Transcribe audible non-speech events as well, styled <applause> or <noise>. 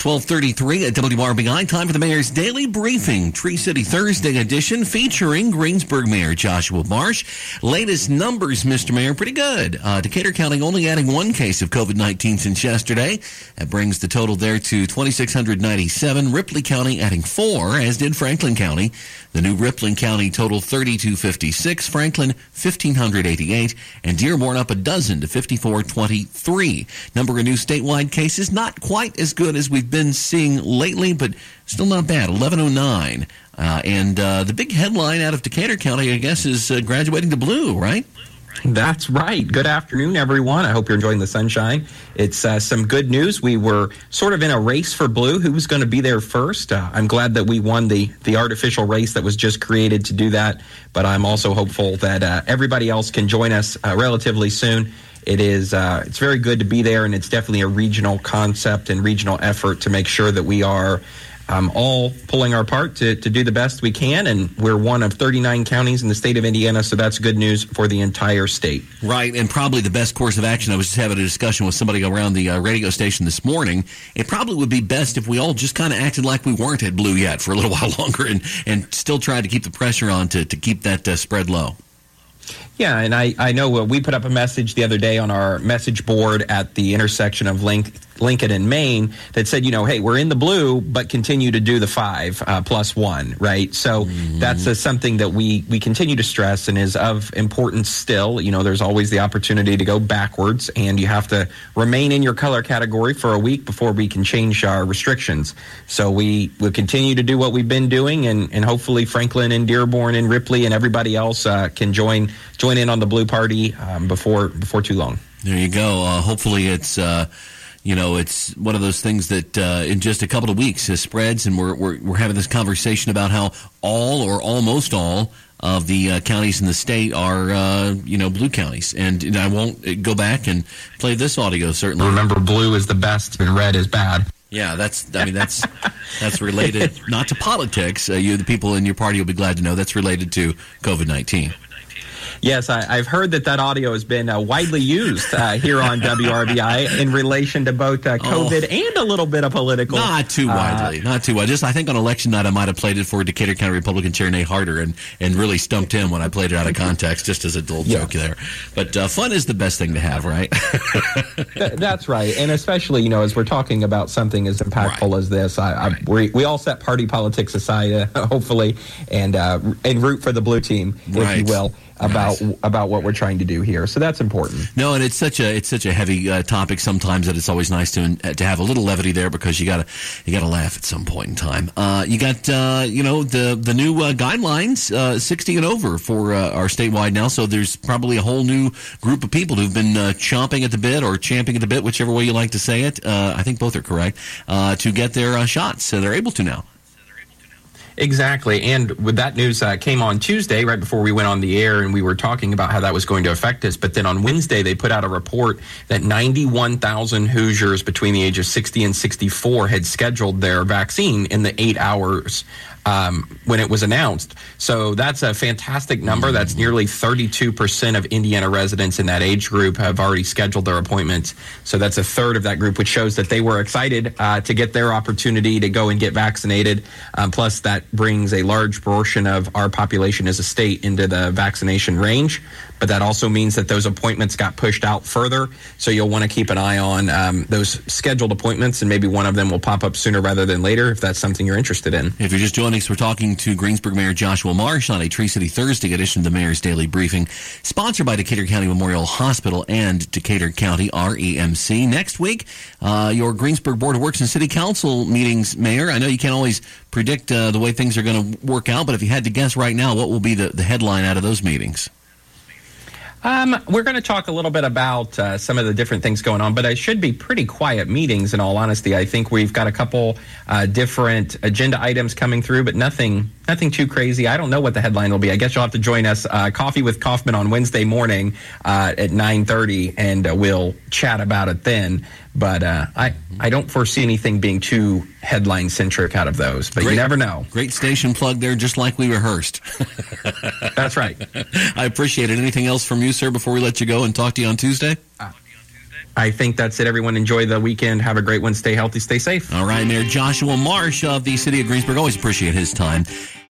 1233 at WRBI. Time for the Mayor's Daily Briefing. Tree City Thursday edition featuring Greensburg Mayor Joshua Marsh. Latest numbers, Mr. Mayor, pretty good. Uh, Decatur County only adding one case of COVID-19 since yesterday. That brings the total there to 2,697. Ripley County adding four, as did Franklin County. The new Ripley County total 3,256. Franklin 1,588. And Dearborn up a dozen to 5,423. Number of new statewide cases not quite as good as we've been seeing lately, but still not bad. 1109. Uh, and uh, the big headline out of Decatur County, I guess, is uh, graduating to blue, right? That's right. Good afternoon, everyone. I hope you're enjoying the sunshine. It's uh, some good news. We were sort of in a race for blue. Who was going to be there first? Uh, I'm glad that we won the the artificial race that was just created to do that. But I'm also hopeful that uh, everybody else can join us uh, relatively soon. It is uh, it's very good to be there, and it's definitely a regional concept and regional effort to make sure that we are um, all pulling our part to, to do the best we can. And we're one of 39 counties in the state of Indiana, so that's good news for the entire state. Right, and probably the best course of action. I was just having a discussion with somebody around the uh, radio station this morning. It probably would be best if we all just kind of acted like we weren't at blue yet for a little <laughs> while longer and, and still tried to keep the pressure on to, to keep that uh, spread low. Yeah, and I, I know uh, we put up a message the other day on our message board at the intersection of Link, Lincoln and Main that said, you know, hey, we're in the blue, but continue to do the five uh, plus one, right? So mm-hmm. that's uh, something that we we continue to stress and is of importance still. You know, there's always the opportunity to go backwards, and you have to remain in your color category for a week before we can change our restrictions. So we will continue to do what we've been doing, and, and hopefully Franklin and Dearborn and Ripley and everybody else uh, can join join in on the blue party um, before before too long. There you go. Uh, hopefully it's uh, you know, it's one of those things that uh, in just a couple of weeks has spreads, and we're, we're, we're having this conversation about how all or almost all of the uh, counties in the state are, uh, you know, blue counties. And, and, I won't go back and play this audio, certainly. Remember, blue is the best and red is bad. Yeah, that's. I mean, that's that's related not to politics. Uh, you, the people in your party, will be glad to know that's related to COVID nineteen. Yes, I, have heard that that audio has been uh, widely used uh, here on WRBI in relation to both uh, COVID oh, and a little bit of political. Not too uh, widely, not too widely. Just I think on election night I might have played it for Decatur County Republican Chair Nate Harder and, and really stumped him when I played it out of context, just as a dull yeah. joke there. But uh, fun is the best thing to have, right? that's right, and especially you know as we're talking about something as impactful right. as this, I, I, we we all set party politics aside, uh, <laughs> hopefully, and and root for the blue team, right. if you will about nice. about what we're trying to do here. So that's important. No, and it's such a it's such a heavy uh, topic sometimes that it's always nice to to have a little levity there because you gotta you gotta laugh at some point in time. Uh, you got uh, you know the the new uh, guidelines, uh, sixty and over for uh, our statewide now. So there's probably a whole new group of people who've been chomping at the bit or champing at the bit, whichever way you like to say it. I think both are correct to get their shots. So they're able to now. Exactly. And with that news uh, came on Tuesday, right before we went on the air, and we were talking about how that was going to affect us. But then on Wednesday, they put out a report that 91,000 Hoosiers between the age of 60 and 64 had scheduled their vaccine in the eight hours um, when it was announced. So that's a fantastic number. That's nearly 32% of Indiana residents in that age group have already scheduled their appointments. So that's a third of that group, which shows that they were excited uh, to get their opportunity to go and get vaccinated. Um, plus, that brings a large portion of our population as a state into the vaccination range but that also means that those appointments got pushed out further. So you'll want to keep an eye on um, those scheduled appointments, and maybe one of them will pop up sooner rather than later if that's something you're interested in. If you're just joining we're talking to Greensburg Mayor Joshua Marsh on a Tree City Thursday edition of the Mayor's Daily Briefing, sponsored by Decatur County Memorial Hospital and Decatur County REMC. Next week, uh, your Greensburg Board of Works and City Council meetings, Mayor. I know you can't always predict uh, the way things are going to work out, but if you had to guess right now, what will be the, the headline out of those meetings? Um, we're going to talk a little bit about uh, some of the different things going on, but it should be pretty quiet meetings. In all honesty, I think we've got a couple uh, different agenda items coming through, but nothing, nothing too crazy. I don't know what the headline will be. I guess you'll have to join us uh, coffee with Kaufman on Wednesday morning uh, at nine thirty, and we'll chat about it then. But uh, I, I don't foresee anything being too headline centric out of those. But great, you never know. Great station plug there, just like we rehearsed. <laughs> That's right. <laughs> I appreciate it. Anything else from you, sir, before we let you go and talk to you on Tuesday? Uh, I think that's it. Everyone enjoy the weekend. Have a great one. Stay healthy. Stay safe. All right, Mayor Joshua Marsh of the city of Greensburg. Always appreciate his time.